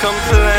Complain.